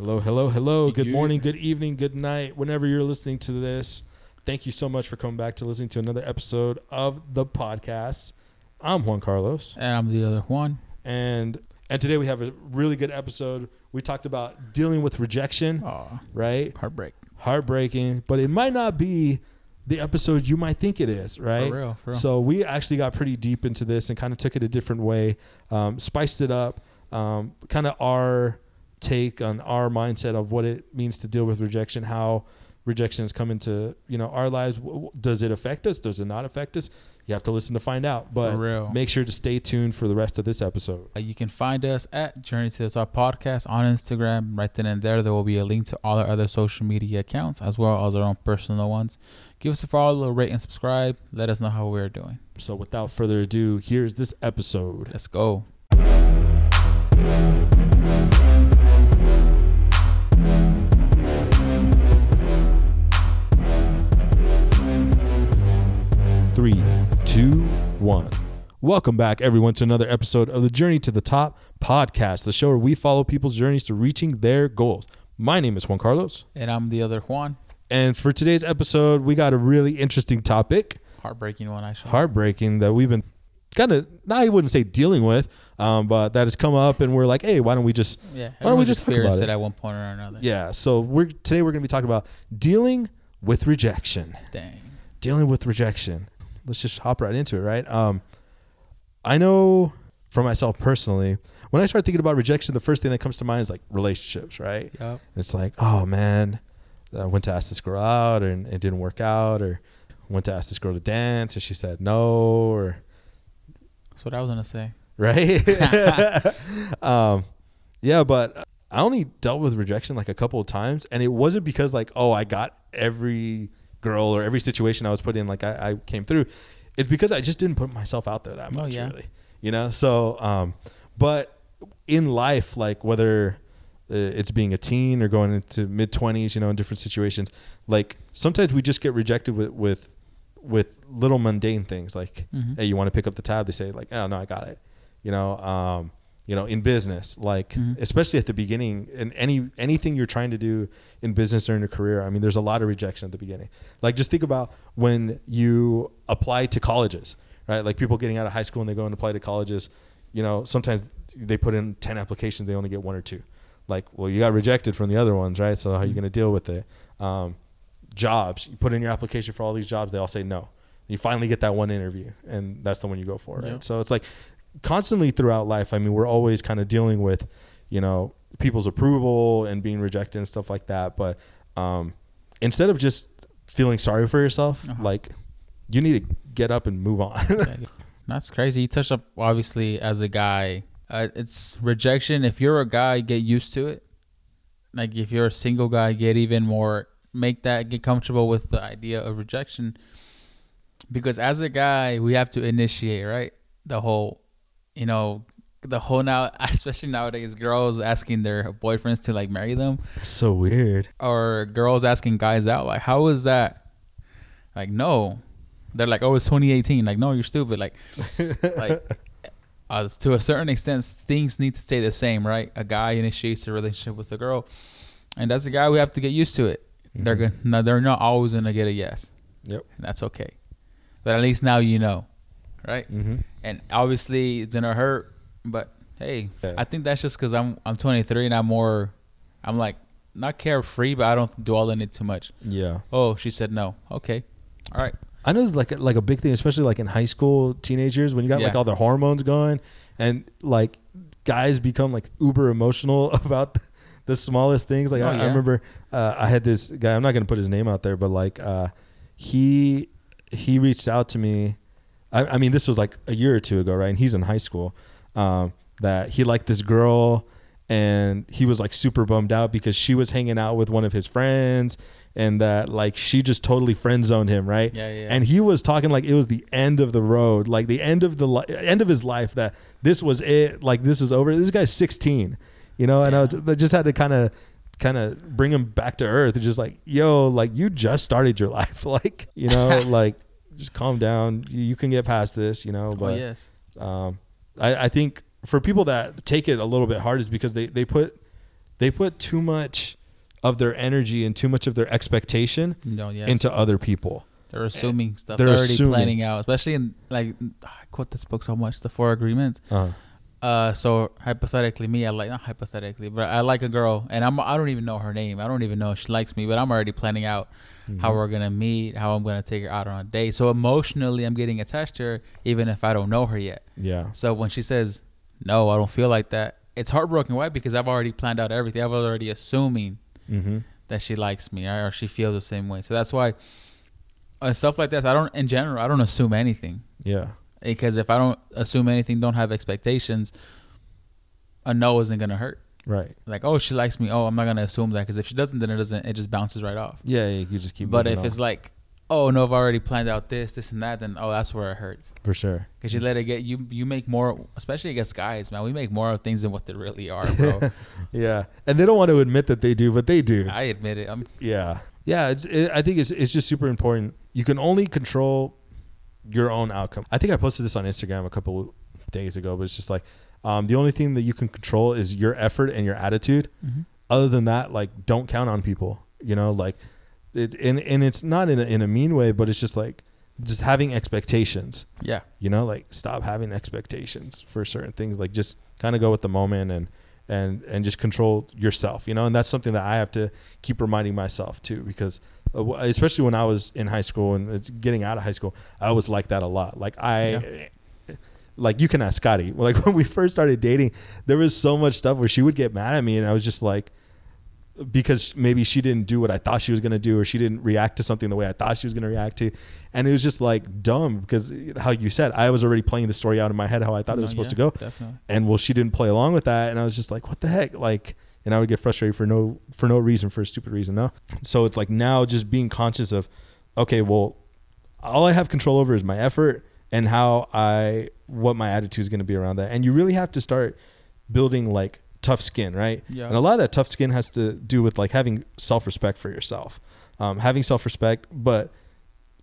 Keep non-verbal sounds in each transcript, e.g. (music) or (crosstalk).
Hello, hello, hello. Good Yeah. morning, good evening, good night. Whenever you're listening to this, thank you so much for coming back to listening to another episode of the podcast. I'm Juan Carlos, And I'm the other Juan. and and today we have a really good episode. We talked about dealing with rejection, Oh, right? heartbreak. Heartbreaking, but it might not be the episode you might think it is, right? For real, for real. So we actually got pretty deep into this and kind of took it a different way, um, spiced it up, um, kind of our take on our mindset of what it means to deal with rejection, how rejection has come into you know our lives. Does it affect us? Does it not affect us? You have to listen to find out. But make sure to stay tuned for the rest of this episode. Uh, You can find us at Journey to the Top Podcast on Instagram. Right then and there, there will be a link to all our other social media accounts as well as our own personal ones. Give us a follow, rate, and subscribe. Let us know how we're doing. So without further ado, here's this episode. Let's go. One. Welcome back, everyone, to another episode of the Journey to the Top podcast, the show where we follow people's journeys to reaching their goals. My name is Juan Carlos, And I'm the other Juan. and for today's episode, we got a really interesting topic, Heartbreaking one, actually. heartbreaking, that we've been kind of, I wouldn't say dealing with, um, but that has come up, and we're like, hey, why don't we just, yeah. why don't we just about it it? at one point or another. yeah. So we're today we're going to be talking about dealing with rejection. Dang. dealing with rejection. Let's just hop right into it, right? Um, I know for myself personally, when I start thinking about rejection, the first thing that comes to mind is like relationships, right? Yup. It's like, oh man, I went to ask this girl out and it didn't work out, or went to ask this girl to dance and she said no, or That's what I was to say. right? (laughs) (laughs) um, yeah, but I only dealt with rejection like a couple of times, and it wasn't because like, oh, I got every girl or every situation I was put in, like I, I came through. It's because I just didn't put myself out there that Oh, much, yeah. really. You know, so um, but in life, like whether uh, it's being a teen or going into mid twenties, you know, in different situations, like sometimes we just get rejected with with with little mundane things like Mhm. hey you want to pick up the tab they say like oh no i got it you know um you know in business like Mhm. especially at the beginning and any anything you're trying to do in business or in your career i mean there's a lot of rejection at the beginning. Like just think about when you apply to colleges right? Like people getting out of high school and they go and apply to colleges you know sometimes they put in 10 applications they only get one or two. Like well you got rejected from the other ones right? So how are you Mhm. going to deal with it? Um, jobs you put in your application for all these jobs they all say no. You finally get that one interview and that's the one you go for right? Yeah. so it's like constantly throughout life i mean we're always kind of dealing with you know people's approval and being rejected and stuff like that but um, instead of just feeling sorry for yourself Uh-huh. like you need to get up and move on (laughs) That's crazy. You touched up obviously as a guy. Uh, it's rejection. If you're a guy, get used to it. Like if you're a single guy, get even more. Make that get comfortable with the idea of rejection. Because as a guy, we have to initiate right the whole, you know, the whole now, (laughs) especially nowadays, girls asking their boyfriends to like marry them, so weird or girls asking guys out. Like, how is that? Like, no. They're like, oh, it's 2018. Like, no, you're stupid. Like, (laughs) like uh, to a certain extent, things need to stay the same, right? A guy initiates a relationship with a girl, and that's a guy we have to get used to it. They're Mhm. gonna, no, they're not always gonna get a yes, yep and that's okay. But at least now you know, right? mm-hmm. And obviously, it's gonna hurt, but hey, Yeah. I think that's just because I'm I'm 23 and I'm more, I'm like not carefree, but I don't dwell in it too much. yeah Oh, she said no. Okay, all right. I know it's like like a big thing, especially like in high school teenagers when you got like all the hormones going, and like guys become like uber emotional (laughs) about the smallest things. Like Oh, I, I remember uh, I had this guy. I'm not gonna put his name out there, but like uh, he he reached out to me. I, I mean, this was like a year or two ago, right? And he's in high school. Um, that he liked this girl, and he was like super bummed out because she was hanging out with one of his friends, and that like she just totally friend zoned him, right? Yeah, yeah. And he was talking like it was the end of the road, like the end of the li- end of his life. That this was it, like this is over. This guy's 16, you know, and I, was, I just had to kind of kind of bring him back to earth. It's just like, yo, like you just started your (laughs) life, like you know, (laughs) like just calm down. You, you can get past this, you know. oh But yes. um, I, I think for people that take it a little bit hard is because they, they put they put too much of their energy and too much of their expectation No, yeah. into other people. they're assuming stuff. They're They're, already assuming. planning out, especially in like I quote this book so much, the Four Agreements. Uh, Uh, so hypothetically, me, I like not hypothetically, but I like a girl, and I'm I don't even know her name. I don't even know if she likes me, but I'm already planning out Mm-hmm. how we're gonna meet, how I'm gonna take her out on a date. So emotionally, I'm getting attached to her, even if I don't know her yet. yeah. So when she says, "No, I don't feel like that," it's heartbroken. Why? Because I've already planned out everything. I've already assuming Mm-hmm. that she likes me or, or she feels the same way. So that's why uh, stuff like this. I don't, in general, I don't assume anything Yeah. Because if I don't assume anything, don't have expectations, a no isn't gonna hurt. Right. Like, oh, she likes me. Oh, I'm not gonna assume that because if she doesn't, then it doesn't. It just bounces right off. Yeah. yeah you just keep. but if on, it's like, oh no, I've already planned out this, this, and that, then oh, that's where it hurts. for sure. Because you let it get you. You make more, especially against guys, man. We make more of things than what they really are, bro. (laughs) Yeah, and they don't want to admit that they do, but they do. I admit it. I'm Yeah, yeah. It's. It, I think it's. It's just super important. You can only control your own outcome. I think I posted this on Instagram a couple days ago, but it's just like um, the only thing that you can control is your effort and your attitude. Other than that, like don't count on people. You know, like it. And and it's not in a, in a mean way, but it's just like just having expectations. yeah. You know, like stop having expectations for certain things. Like just kind of go with the moment and and and just control yourself. You know, and that's something that I have to keep reminding myself too, because Uh, especially when I was in high school and it's getting out of high school, I was like that a lot. Like I. (laughs) Like you can ask Scotty. (laughs) Like when we first started dating, there was so much stuff where she would get mad at me, and I was just like, because maybe she didn't do what I thought she was going to do or she didn't react to something the way I thought she was going to react to. And it was just like dumb because uh, how you said, I was already playing the story out in my head how I thought it was supposed yeah, to go. Definitely. And well, she didn't play along with that. And I was just like, what the heck? Like, and I would get frustrated for no, for no reason, for a stupid reason. No. So it's like now just being conscious of, okay, well, all I have control over is my effort and how I, what my attitude is going to be around that. And you really have to start building like tough skin, right? Yeah. And a lot of that tough skin has to do with like having self respect for yourself, um, having self respect, but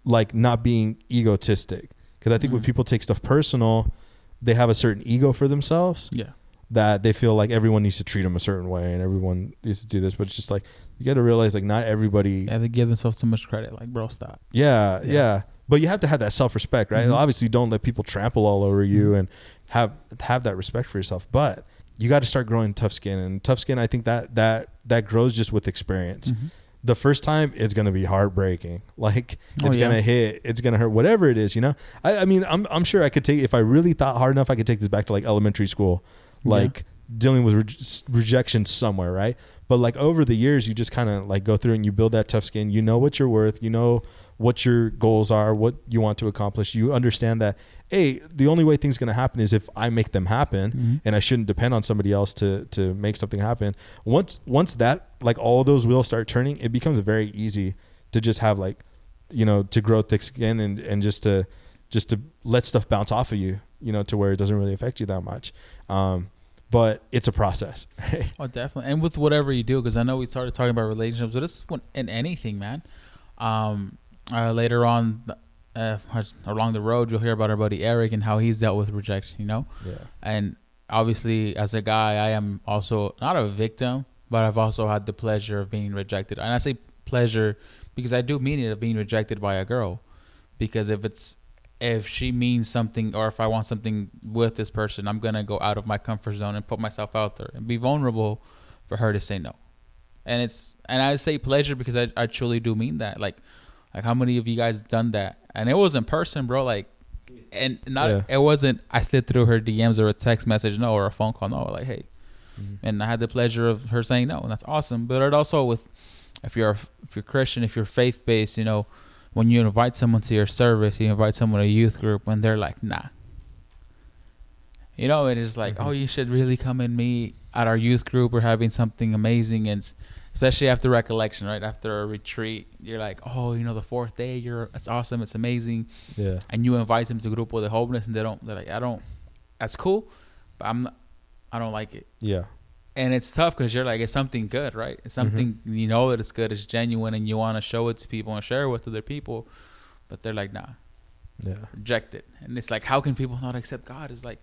like not being egotistic. Because I think when Mhm. people take stuff personal, they have a certain ego for themselves Yeah. That they feel like everyone needs to treat them a certain way and everyone needs to do this. But it's just like you got to realize like not everybody. Yeah, they give themselves so much credit. Like, bro, stop. Yeah, yeah. Yeah. But you have to have that self respect, right? Mhm. Obviously, don't let people trample all over you Mhm. and have have that respect for yourself. But you got to start growing tough skin, and tough skin. I think that that that grows just with experience. Mhm. The first time it's gonna be heartbreaking. (laughs) Like Oh, it's yeah. gonna hit. It's gonna hurt. Whatever it is, you know. I, I mean, I'm I'm sure I could take if I really thought hard enough. I could take this back to like elementary school, Yeah. like dealing with rej- rejection somewhere, right? But like over the years, you just kind of like go through and you build that tough skin. You know what you're worth. You know what your goals are, what you want to accomplish. You understand that, hey, the only way things going to happen is if I make them happen, Mhm. and I shouldn't depend on somebody else to to make something happen. Once once that like all those wheels start turning, it becomes very easy to just have like, you know, to grow thick skin and and just to just to let stuff bounce off of you, you know, to where it doesn't really affect you that much. Um, but it's a process. Right? (laughs) Oh, definitely. And with whatever you do, because I know we started talking about relationships, but this one in anything, man. Um, uh, later on, uh, along the road, you'll hear about our buddy Eric and how he's dealt with rejection. You know, Yeah. and obviously, as a guy, I am also not a victim, but I've also had the pleasure of being rejected. And I say pleasure because I do mean it of being rejected by a girl, because if it's if she means something or if I want something with this person, I'm gonna go out of my comfort zone and put myself out there and be vulnerable for her to say no. And it's and I say pleasure because I, I truly do mean that. Like like how many of you guys done that? And it was in person, bro. Like and not Yeah. it wasn't I slid through her DMs or a text message, no, or a phone call, no, like hey. Mhm. And I had the pleasure of her saying no, and that's awesome. But it also with if you're if you're Christian, if you're faith based, you know, when you invite someone to your service, you invite someone to a youth group, and they're like, nah. You know, it is like, Mhm. oh, you should really come and meet at our youth group. We're having something amazing, and especially after recollection, right after a retreat, you're like, oh, you know, the fourth day, you're it's awesome, it's amazing, Yeah. and you invite them to Grupo de Homeless, and they don't, they're like, I don't, that's cool, but I'm, not, I don't like it Yeah. And it's tough because you're like it's something good right it's something you know that it's good it's genuine and you want to show it to people and share it with other people but they're like nah Yeah. reject it and it's like how can people not accept god it's like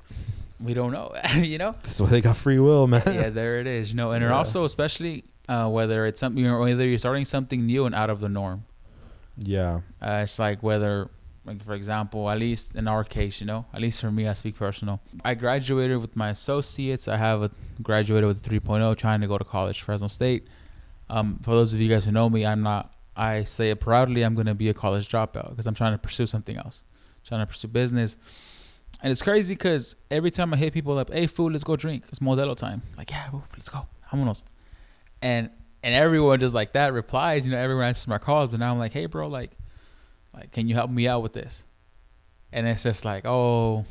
we don't know. (laughs) you know. That's why they got free will, man. yeah, there it is. You know, and Yeah. also especially uh, whether it's something or whether you're starting something new and out of the norm. Yeah. Uh, it's like whether, like for example, at least in our case, you know, at least for me, I speak personal. I graduated with my associates. I have a graduated with a 3.0, trying to go to college, Fresno State. Um, for those of you guys who know me, I'm not. I say it proudly. I'm going to be a college dropout because I'm trying to pursue something else, trying to pursue business. And it's crazy because every time I hit people up, "Hey, fool, let's go drink. It's Modelo time." Like, yeah, fool, let's go. Vámonos. And and everyone just like that replies. You know, everyone answers my calls. But now I'm like, "Hey, bro, like, like, can you help me out with this?" And it's just like, "Oh,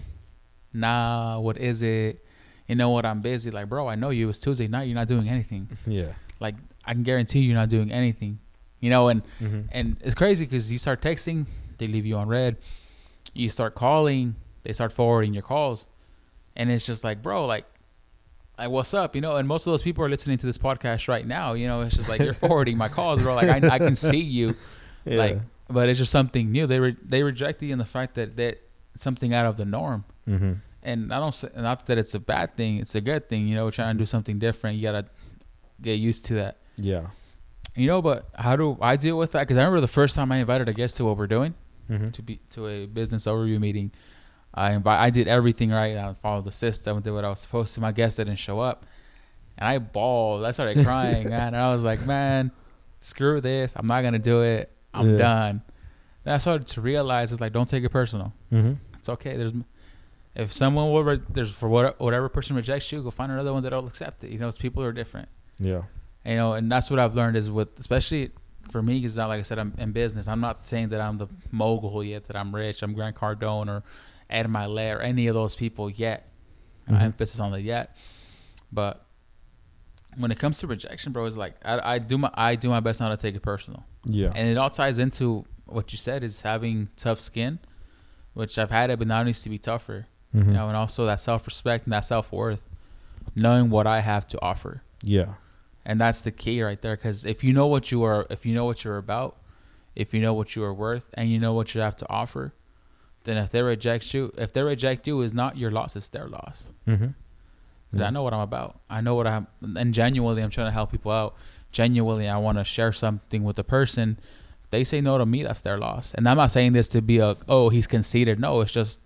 nah, what is it?" You know what? I'm busy. Like, bro, I know you. It's Tuesday night. You're not doing anything. (laughs) Yeah. Like, I can guarantee you're not doing anything. You know, and Mm-hmm. and it's crazy because you start texting, they leave you on read. You start calling, they start forwarding your calls, and it's just like, bro, like, like what's up, you know? And most of those people are listening to this podcast right now. You know, it's just like you're (laughs) forwarding my calls, bro. Like I, I can see you, Yeah. like, but it's just something new. They re- they reject you in the fact that that something out of the norm. mm-hmm. And I don't say not that it's a bad thing. It's a good thing. You know, trying to do something different. You gotta get used to that. Yeah. You know, but how do I deal with that? Because I remember the first time I invited a guest to what we're doing Mm-hmm. to be to a business overview meeting. I invi- I did everything right. I followed the system, did what I was supposed to. My guest didn't show up, and I bawled. I started crying, (laughs) man. And I was like, man, screw this. I'm not gonna do it. I'm Yeah. done. Then I started to realize it's like, don't take it personal. Mm-hmm. It's okay. There's if someone will re- there's for what, whatever person rejects you, go find another one that'll accept it. You know, it's people are different Yeah. you know and that's what i've learned is with especially for me because like i said i'm in business i'm not saying that i'm the mogul yet that i'm rich i'm grant cardone or Ed Mylett or any of those people yet Mhm. emphasis on the yet but when it comes to rejection bro it's like I, I do my i do my best not to take it personal Yeah. and it all ties into what you said is having tough skin which i've had it but now it needs to be tougher Mhm. you know and also that self-respect and that self-worth knowing what i have to offer Yeah. and that's the key right there because if you know what you are if you know what you're about if you know what you are worth and you know what you have to offer then if they reject you if they reject you is not your loss it's their loss Mm-hmm. 'Cause i know what i'm about i know what i'm and genuinely i'm trying to help people out genuinely i want to share something with the person if they say no to me that's their loss and i'm not saying this to be a oh he's conceited no it's just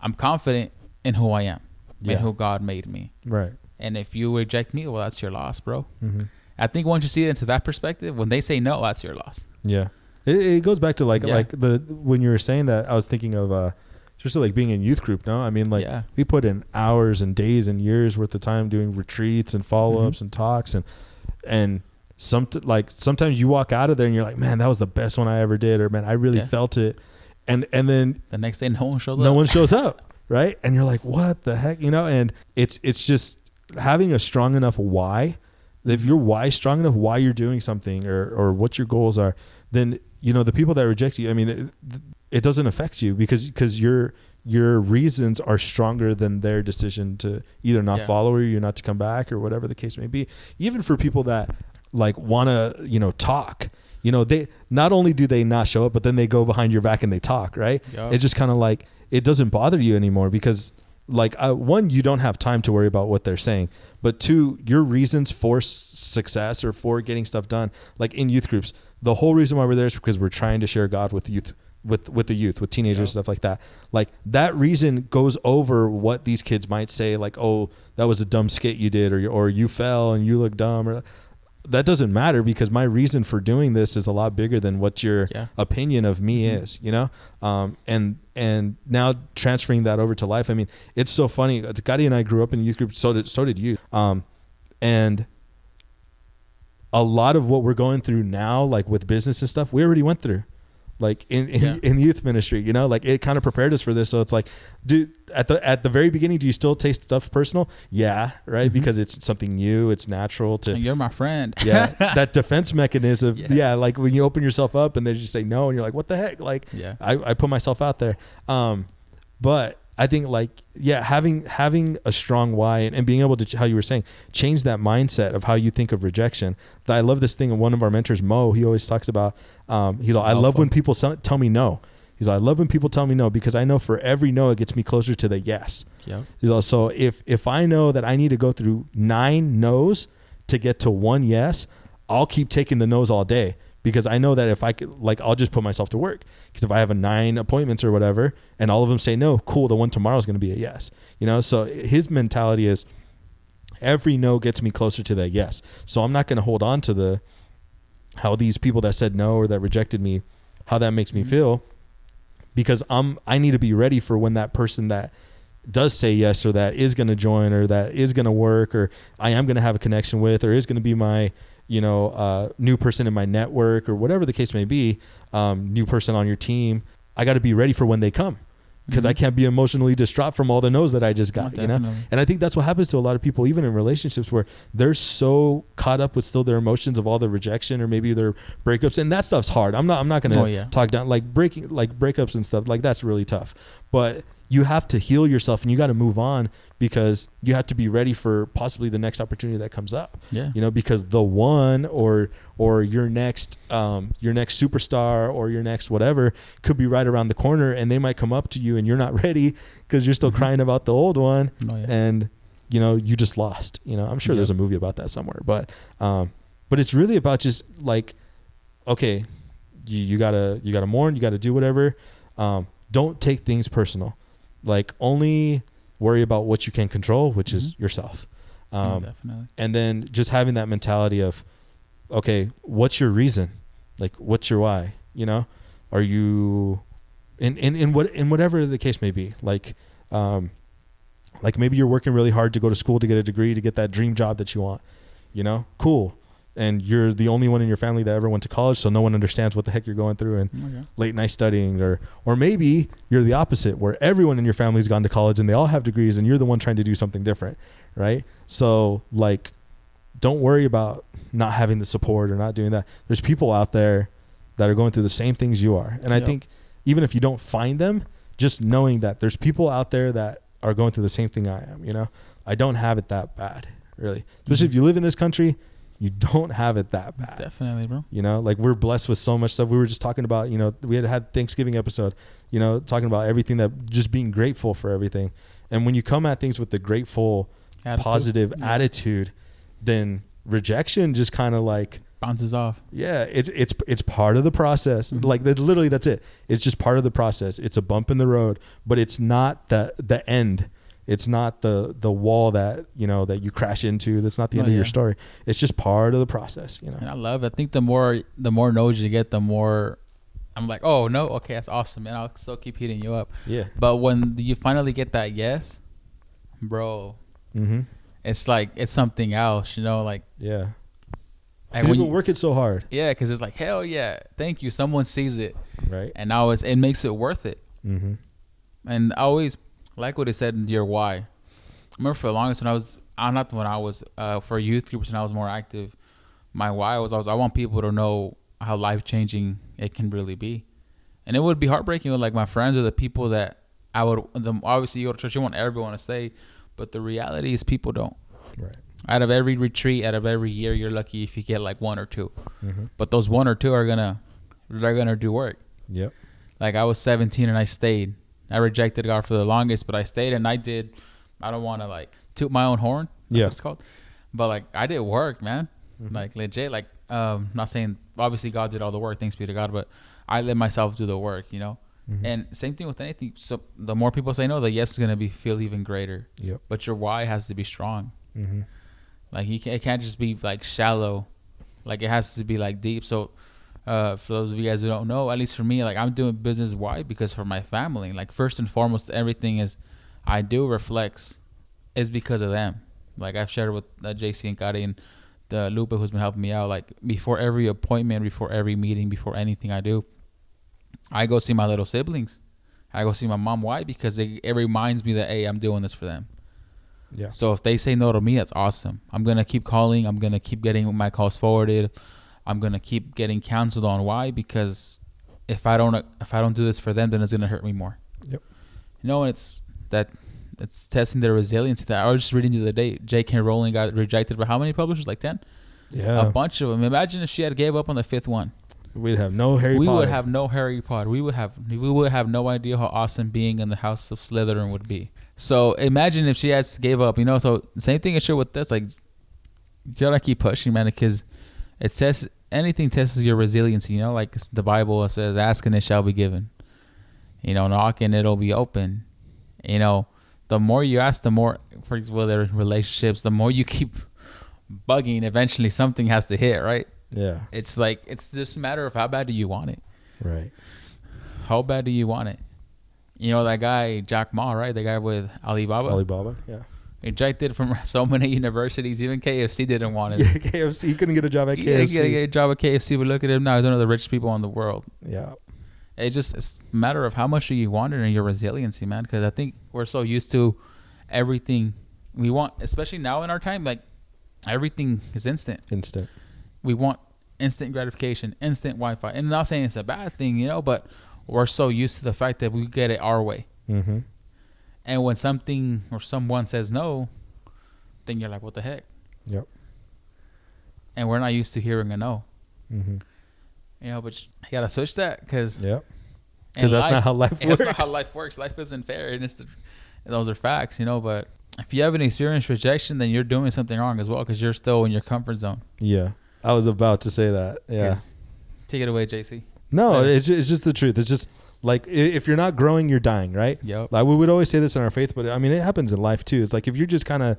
i'm confident in who i am Yeah. and who god made me Right. and if you reject me well that's your loss bro Mm-hmm. I think once you see it into that perspective, when they say no, that's your loss. Yeah. It, it goes back to like Yeah. like the when you were saying that I was thinking of uh especially like being in youth group. No, I mean like yeah, we put in hours and days and years worth of time doing retreats and follow Mm-hmm. ups and talks and and some like sometimes you walk out of there and you're like man that was the best one I ever did or man I really Yeah. felt it and and then the next day no one shows no up. one shows up (laughs) right and you're like what the heck you know and it's it's just having a strong enough why if your why strong enough why you're doing something or or what your goals are then you know the people that reject you i mean it doesn't affect you because because your your reasons are stronger than their decision to either not Yeah. follow you not to come back or whatever the case may be even for people that like want to you know talk you know they not only do they not show up but then they go behind your back and they talk right Yup. it's just kind of like it doesn't bother you anymore because like uh, one you don't have time to worry about what they're saying but two your reasons for s- success or for getting stuff done like in youth groups the whole reason why we're there is because we're trying to share god with youth with with the youth with teenagers Yeah. stuff like that. Like that reason goes over what these kids might say like oh that was a dumb skit you did or or you fell and you look dumb or that doesn't matter because my reason for doing this is a lot bigger than what your Yeah. opinion of me is you know? Um, and and now transferring that over to life i mean it's so funny. Gotti and i grew up in youth groups so did so did you. Um, and a lot of what we're going through now like with business and stuff we already went through like in in, Yeah. in youth ministry you know like it kind of prepared us for this so it's like do at the at the very beginning do you still taste stuff personal yeah right Mhm. because it's something new it's natural to And you're my friend. yeah (laughs) that defense mechanism Yeah. yeah. like when you open yourself up and they just say no and you're like what the heck like yeah. I, I put myself out there um but i think like yeah having having a strong why and, and being able to how you were saying change that mindset of how you think of rejection i love this thing and one of our mentors mo he always talks about um he's like i love when people tell me no He's like, I love when people tell me no because I know for every no it gets me closer to the yes. Yep. He's like, so if if I know that I need to go through nine no's to get to one yes, I'll keep taking the no's all day because I know that if I could, like, I'll just put myself to work. Because if I have a nine appointments or whatever, and all of them say no, cool, the one tomorrow is going to be a yes. You know, so his mentality is every no gets me closer to that yes. So I'm not going to hold on to the how these people that said no or that rejected me, how that makes me Mhm. feel, because I'm I need to be ready for when that person that does say yes or that is going to join or that is going to work or I am going to have a connection with or is going to be my you know uh, new person in my network or whatever the case may be, um, new person on your team. I got to be ready for when they come because I Mhm. can't be emotionally distraught from all the no's that I just Oh, got. you know. And I think that's what happens to a lot of people, even in relationships, where they're so caught up with still their emotions of all the rejection or maybe their breakups, and that stuff's hard. I'm not. I'm not gonna Oh, yeah. talk down like breaking like breakups and stuff like that's really tough. But you have to heal yourself and you got to move on because you have to be ready for possibly the next opportunity that comes up Yeah. you know because the one or or your next um your next superstar or your next whatever could be right around the corner and they might come up to you and you're not (laughs) ready because you're still Mhm. crying about the old one Oh, yeah. and you know you just lost you know i'm sure Yeah. there's a movie about that somewhere but um but it's really about just like okay you, you gotta you gotta mourn you gotta do whatever um don't take things personal like only worry about what you can control which is yourself. Oh, um definitely. and then just having that mentality of okay what's your reason? Like what's your why? You know? Are you in in, in what in whatever the case may be like um like maybe you're working really hard to go to school to get a degree to get that dream job that you want you know? Cool and you're the only one in your family that ever went to college so no one understands what the heck you're going through and Okay. late night studying or or maybe you're the opposite where everyone in your family's gone to college and they all have degrees and you're the one trying to do something different right? So like don't worry about not having the support or not doing that. There's people out there that are going through the same things you are. And i think even if you don't find them just knowing that there's people out there that are going through the same thing i am you know? I don't have it that bad really. Especially Mhm. if you live in this country you don't have it that bad Definitely, bro. you know, like we're blessed with so much stuff. We were just talking about, you know, we had had Thanksgiving episode, you know, talking about everything that just being grateful for everything. And when you come at things with the grateful, Attitude. positive Yeah. attitude, then rejection just kind of like, bounces off. yeah, it's it's it's part of the process. Mhm. Like that, literally, that's it. It's just part of the process. It's a bump in the road, but it's not the the end. It's not the the wall that you know that you crash into. That's not the Oh, end of your story. It's just part of the process. You know. And I love. it. I think the more the more no's you get, the more I'm like, oh no, okay, that's awesome, and I'll still keep hitting you up. Yeah. But when you finally get that yes, bro, Mm-hmm. it's like it's something else, you know, like Yeah. like People when you, working so hard, yeah, because it's like hell yeah, thank you. Someone sees it, right? and now it's it makes it worth it. Mm-hmm. And I always like what it said in your why. I remember for the longest when I was, uh, not when I was uh, for youth groups when I was more active. My why was I was I want people to know how life changing it can really be, and it would be heartbreaking with like my friends or the people that I would. The, obviously, you go to church, you want everyone to stay, but the reality is people don't. Right. Out of every retreat, out of every year, you're lucky if you get like one or two. Mm-hmm. But those one or two are gonna, they're gonna do work. Yep. Like I was 17 and I stayed. I rejected God for the longest, but I stayed and I did. I don't want to like toot my own horn. That's Yeah. what it's called. But like I did work, man. Mhm. Like legit. Like um, not saying obviously God did all the work. Thanks be to God. But I let myself do the work, you know. Mhm. And same thing with anything. So the more people say no, the yes is gonna be feel even greater. Yep. But your why has to be strong. Mm-hmm. Like you can, it can't just be like shallow. Like it has to be like deep. So uh, for those of you guys who don't know, at least for me, like I'm doing business why because for my family. Like first and foremost, everything is I do reflects is because of them. Like I've shared with uh, JC and Kari and the Lupe who's been helping me out. Like before every appointment, before every meeting, before anything I do, I go see my little siblings. I go see my mom. Why? Because they, it reminds me that hey, I'm doing this for them. Yeah. So if they say no to me, that's awesome. I'm gonna keep calling. I'm gonna keep getting my calls forwarded. I'm gonna keep getting counseled on why because if I don't if I don't do this for them, then it's gonna hurt me more. Yep. You know, and it's that it's testing their resilience. That I was just reading the other day. J.K. Rowling got rejected by how many publishers? Like ten. Yeah. A bunch of them. Imagine if she had gave up on the fifth one. We'd have no Harry we Potter. would have no Harry Potter. We would have we would have no idea how awesome being in the House of Slytherin would be. So imagine if she had gave up, you know. So same thing is true with this. Like, you gotta keep pushing, man, because it says anything tests your resiliency. You know, like the Bible says, "Ask and it shall be given." You know, knock and it'll be open. You know, the more you ask, the more for whether relationships, the more you (laughs) keep bugging. Eventually, something has to hit, right? Yeah. It's like it's just a matter of how bad do you want it. Right. How bad do you want it? You know that guy Jack Ma, right? The guy with Alibaba. Alibaba. Yeah. Rejected from (laughs) so many universities. Even KFC didn't want it. Yeah. (laughs) KFC. He couldn't get a job at KFC. He didn't get, get a job at KFC, but look at him now. He's one of the richest people in the world. Yeah. It's just it's a matter of how much do you want it and your resiliency, man. Because I think we're so used to everything we want, especially now in our time. Like everything is instant. Instant. we want instant gratification, instant Wi-Fi. And I'm not saying it's a bad thing, you know, but we're so used to the fact that we get it our way. Mm-hmm. And when something or someone says no, then you're like, what the heck? Yep. And we're not used to hearing a no, Mm-hmm. you know. But you gotta switch that because Yep. Because that's not how life works. (laughs) That's not how life works. Life isn't fair, and it's the, those are facts, you know. But if you haven't experienced rejection, then you're doing something wrong as well because you're still in your comfort zone. yeah. I was about to say that. Yeah. Take it away, JC. No, it's just, it's just the truth. It's just like if you're not growing, you're dying, right? Yep. Like we would always say this in our faith, but I mean it happens in life too. It's like if you're just kind of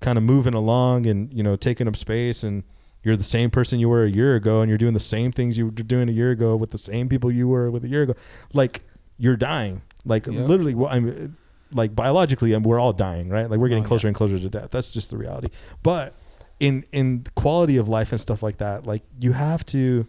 kind of moving along and you know taking up space and you're the same person you were a year ago and you're doing the same things you were doing a year ago with the same people you were with a year ago, like you're dying. Like Yeah. literally, I'm like biologically, I'm, we're all dying, right? Like we're getting Oh, closer yeah. and closer to death. That's just the reality. But in in quality of life and stuff like that, like you have to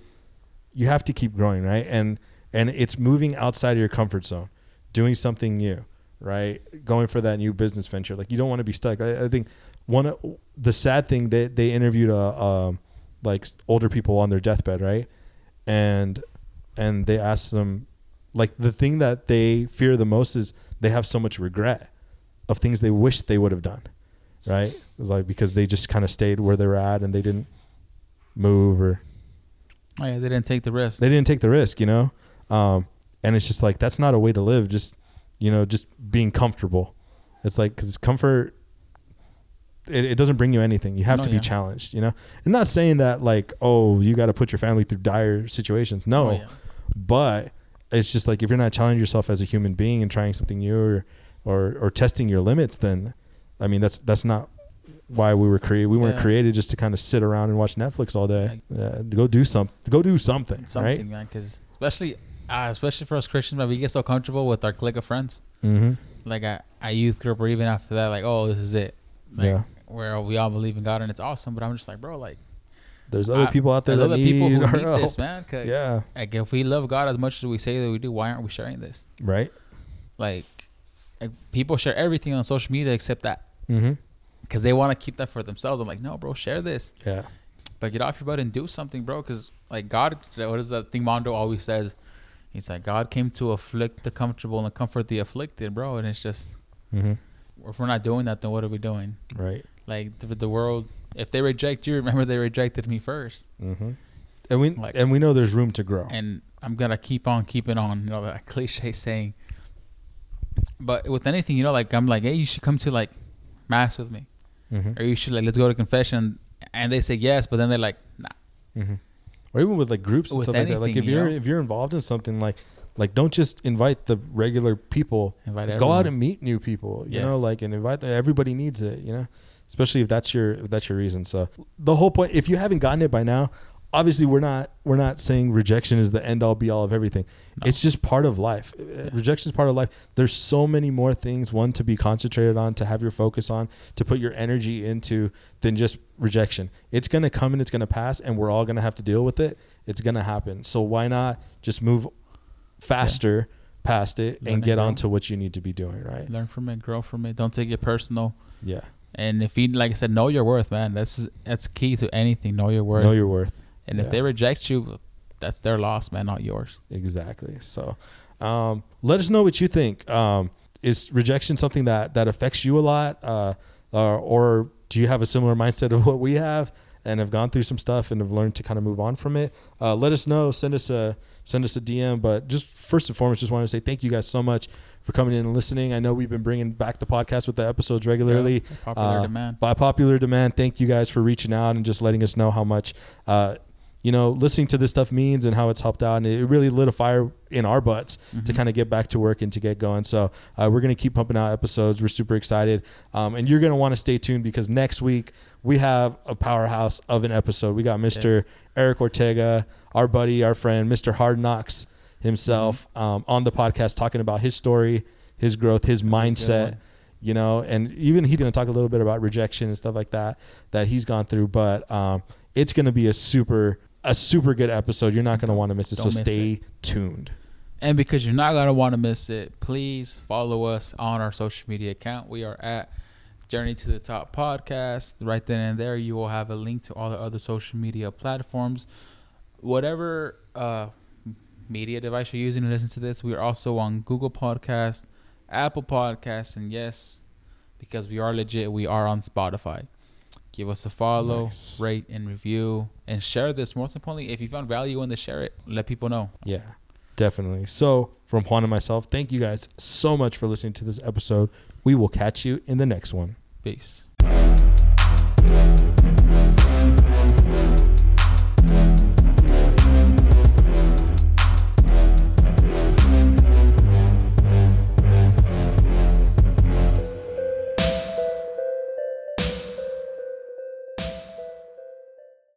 you have to keep growing, right? And and it's moving outside of your comfort zone, doing something new, right? Going for that new business venture. Like you don't want to be stuck. I, I think one of the sad thing they they interviewed uh, um like older people on their deathbed, right? And and they asked them like the thing that they fear the most is they have so much regret of things they wish they would have done, right? Like because they just kind of stayed where they were at and they didn't move or Oh, yeah, they didn't take the risk. they didn't take the risk, you know. Um, and it's just like that's not a way to live. Just you know, just being comfortable. It's like because comfort, it, it doesn't bring you anything. You have No, to be yeah. challenged. You know, and not saying that like oh you got to put your family through dire situations. No, Oh, yeah. but it's just like if you're not challenging yourself as a human being and trying something new or or, or testing your limits, then I mean that's that's not why we were created. We weren't Yeah. created just to kind of sit around and watch Netflix all day. Yeah, go do something. Go do something. something, right? man. Because especially, uh, especially for us Christians, man, we get so comfortable with our clique of friends. Mm-hmm. Like a, youth group, or even after that, like, oh, this is it. Like, Yeah. Where we all believe in God and it's awesome, but I'm just like, bro, like, There's other I- people out there there's that other need, people who need help. this, man. 'cause, Yeah. Like, if we love God as much as we say that we do, why aren't we sharing this? Right. Like, like people share everything on social media except that Mm-hmm. because they want to keep that for themselves. I'm like, no, bro, share this. Yeah. But get off your butt and do something, bro. Because like God, what is that thing Mondo always says? He's like, God came to afflict the comfortable and comfort the afflicted, bro. And it's just, Mm-hmm. if we're not doing that, then what are we doing? Right. Like the, the world, if they reject you, (laughs) remember they rejected me first, Mm-hmm. And we Like- and we know there's room to grow. and I'm gonna keep on keeping on. You know that (laughs) cliche saying. But with anything, you know, like I'm like, hey, you should come to like mass with me, Mm-hmm. or you should like let's go to confession, and they say yes, but then they're like, nah. Or even with like groups and With stuff like that. Like if you you're know? if you're involved in something like like don't just invite the regular people. Invite Go out and meet new people. You know, like and invite them. Everybody needs it. You know, especially if that's your if that's your reason. So the whole point, if you haven't gotten it by now, obviously we're not we're not saying rejection is the end all be all of everything. No. It's just part of life. Uh, Rejection is part of life. There's so many more things one to be concentrated on, to have your focus on, to put your energy into than just rejection. It's gonna come and it's gonna pass, and we're all gonna have to deal with it. It's gonna happen. So why not just move faster past it Learn and get on to what you need to be doing, right? learn from it, grow from it. Don't take it personal. Yeah. And if you, like I said, know your worth, man. That's that's key to anything. Know your worth. Know your worth. And yeah. if they reject you, that's their loss, man, not yours. Exactly. So, um, let us know what you think. Um, is rejection something that that affects you a lot, uh, or, or do you have a similar mindset of (laughs) what we have? and have gone through some stuff and have learned to kind of move on from it, uh, let us know. Send us a send us a DM. But just first and foremost, just want to say thank you guys so much for coming in and listening. I know we've been bringing back the podcast with the episodes regularly. Yeah, popular Uh, demand. By popular demand, thank you guys for reaching out and just letting us know how much, uh, you know, listening to this stuff means and how it's helped out. And it really lit a fire in our butts Mm-hmm. to kind of get back to work and to get going. So uh, we're going to keep pumping out episodes. We're super excited. Um, and you're going to want to stay tuned because next week we have a powerhouse of an episode. We got Mr. Yes. Eric Ortega, our buddy, our friend, Mr. Hard Knocks himself Mm-hmm. um, on the podcast talking about his story, his growth, his mindset you know, and even he's going to talk a little bit about rejection and stuff like that that he's gone through. But um, it's going to be a super a super good episode. You're not going to want to miss it. Don't so miss stay tuned. And because you're not gonna want to miss it, please follow us on our social media account. We are at Journey to the Top Podcast. Right then and there, you will have a link to all the other social media platforms. Whatever uh, media device you're using to listen to this, we are also on Google Podcast, Apple Podcasts, and yes, because we are legit, we are on Spotify. Give us a follow, Nice. rate, and review, and share this. Most importantly, if you found value in this, share it. Let people know. Yeah, definitely. So from Juan and myself, thank you guys so much for listening to this episode. We will catch you in the next one. Peace.